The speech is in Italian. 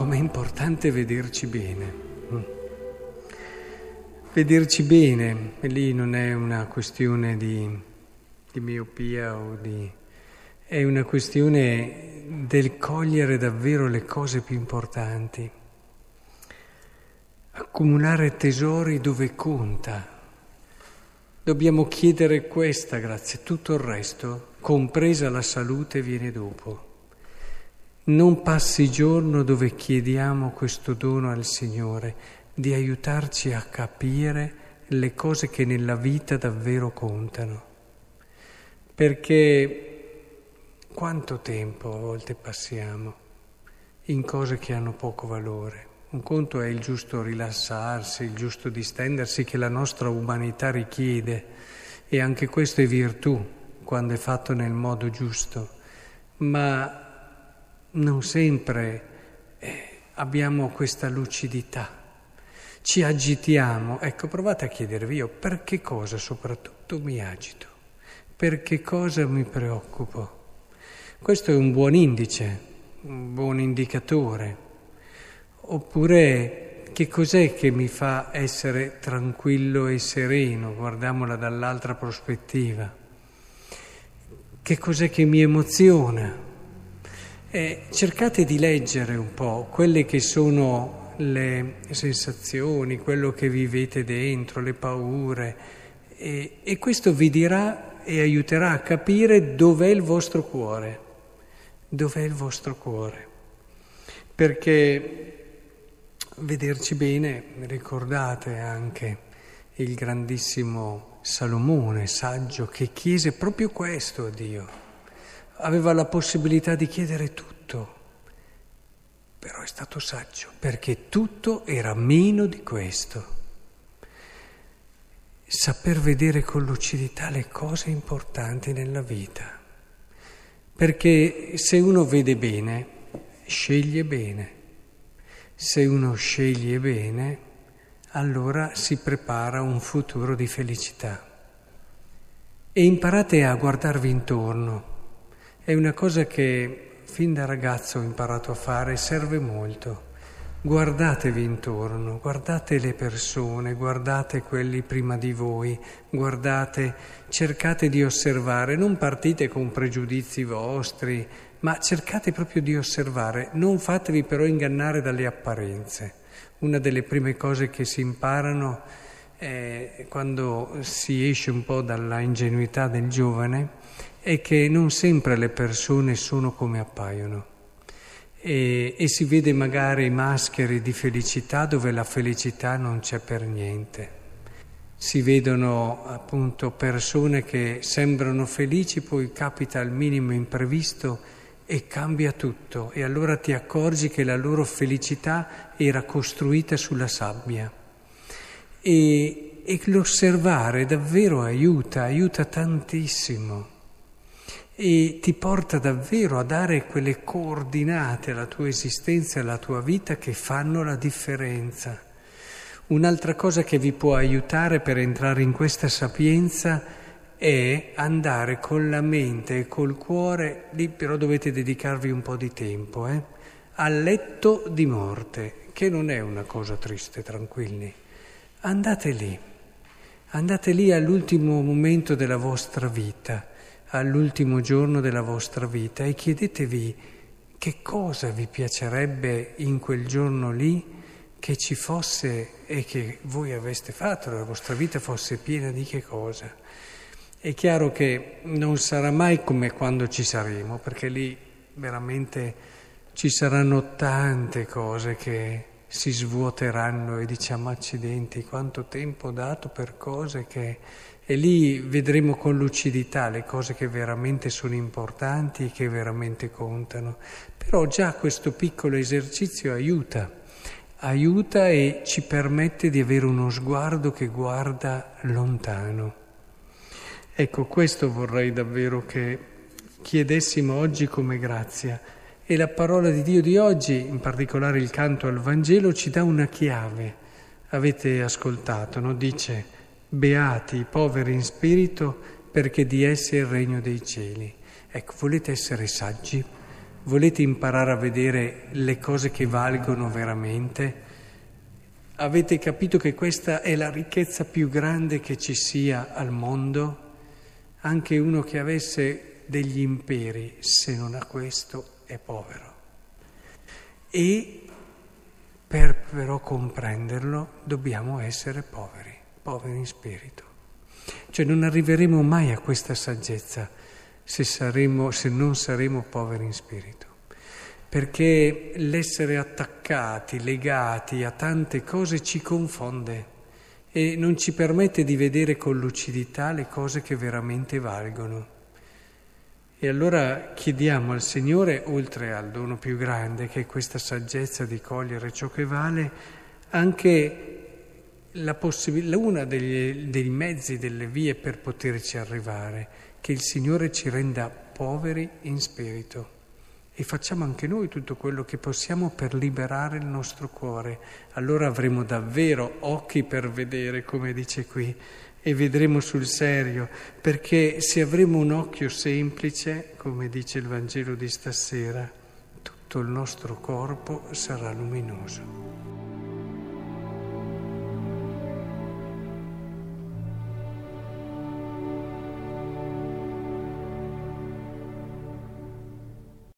com'è importante vederci bene. Mm. Vederci bene, e lì non è una questione di, di miopia o di... è una questione del cogliere davvero le cose più importanti, accumulare tesori dove conta. Dobbiamo chiedere questa grazia, tutto il resto, compresa la salute, viene dopo. Non passi giorno dove chiediamo questo dono al Signore di aiutarci a capire le cose che nella vita davvero contano. Perché quanto tempo a volte passiamo in cose che hanno poco valore. Un conto è il giusto rilassarsi, il giusto distendersi che la nostra umanità richiede e anche questo è virtù quando è fatto nel modo giusto, ma non sempre eh, abbiamo questa lucidità. Ci agitiamo. Ecco, provate a chiedervi io per che cosa soprattutto mi agito, per che cosa mi preoccupo. Questo è un buon indice, un buon indicatore. Oppure che cos'è che mi fa essere tranquillo e sereno? Guardiamola dall'altra prospettiva. Che cos'è che mi emoziona? Eh, cercate di leggere un po' quelle che sono le sensazioni, quello che vivete dentro, le paure, e, e questo vi dirà e aiuterà a capire dov'è il vostro cuore, dov'è il vostro cuore. Perché vederci bene, ricordate anche il grandissimo Salomone, saggio, che chiese proprio questo a Dio aveva la possibilità di chiedere tutto, però è stato saggio perché tutto era meno di questo. Saper vedere con lucidità le cose importanti nella vita, perché se uno vede bene, sceglie bene, se uno sceglie bene, allora si prepara un futuro di felicità. E imparate a guardarvi intorno è una cosa che fin da ragazzo ho imparato a fare, serve molto. Guardatevi intorno, guardate le persone, guardate quelli prima di voi, guardate, cercate di osservare, non partite con pregiudizi vostri, ma cercate proprio di osservare, non fatevi però ingannare dalle apparenze. Una delle prime cose che si imparano è quando si esce un po' dalla ingenuità del giovane è che non sempre le persone sono come appaiono e, e si vede magari maschere di felicità dove la felicità non c'è per niente. Si vedono appunto persone che sembrano felici, poi capita il minimo imprevisto e cambia tutto e allora ti accorgi che la loro felicità era costruita sulla sabbia. E, e l'osservare davvero aiuta, aiuta tantissimo e ti porta davvero a dare quelle coordinate alla tua esistenza e alla tua vita che fanno la differenza. Un'altra cosa che vi può aiutare per entrare in questa sapienza è andare con la mente e col cuore, lì però dovete dedicarvi un po' di tempo, eh, al letto di morte, che non è una cosa triste, tranquilli. Andate lì, andate lì all'ultimo momento della vostra vita all'ultimo giorno della vostra vita e chiedetevi che cosa vi piacerebbe in quel giorno lì che ci fosse e che voi aveste fatto, la vostra vita fosse piena di che cosa. È chiaro che non sarà mai come quando ci saremo, perché lì veramente ci saranno tante cose che si svuoteranno e diciamo accidenti, quanto tempo dato per cose che e lì vedremo con lucidità le cose che veramente sono importanti e che veramente contano. Però già questo piccolo esercizio aiuta, aiuta e ci permette di avere uno sguardo che guarda lontano. Ecco, questo vorrei davvero che chiedessimo oggi come grazia. E la parola di Dio di oggi, in particolare il canto al Vangelo, ci dà una chiave. Avete ascoltato, no? Dice Beati i poveri in spirito perché di essi è il regno dei cieli. Ecco, volete essere saggi? Volete imparare a vedere le cose che valgono veramente? Avete capito che questa è la ricchezza più grande che ci sia al mondo? Anche uno che avesse degli imperi, se non ha questo, è povero. E per però comprenderlo dobbiamo essere poveri, poveri in spirito. Cioè non arriveremo mai a questa saggezza se, saremo, se non saremo poveri in spirito. Perché l'essere attaccati, legati a tante cose ci confonde e non ci permette di vedere con lucidità le cose che veramente valgono. E allora chiediamo al Signore, oltre al dono più grande, che è questa saggezza di cogliere ciò che vale, anche possib- una degli, dei mezzi, delle vie per poterci arrivare, che il Signore ci renda poveri in spirito e facciamo anche noi tutto quello che possiamo per liberare il nostro cuore. Allora avremo davvero occhi per vedere, come dice qui, e vedremo sul serio, perché se avremo un occhio semplice, come dice il Vangelo di stasera, tutto il nostro corpo sarà luminoso.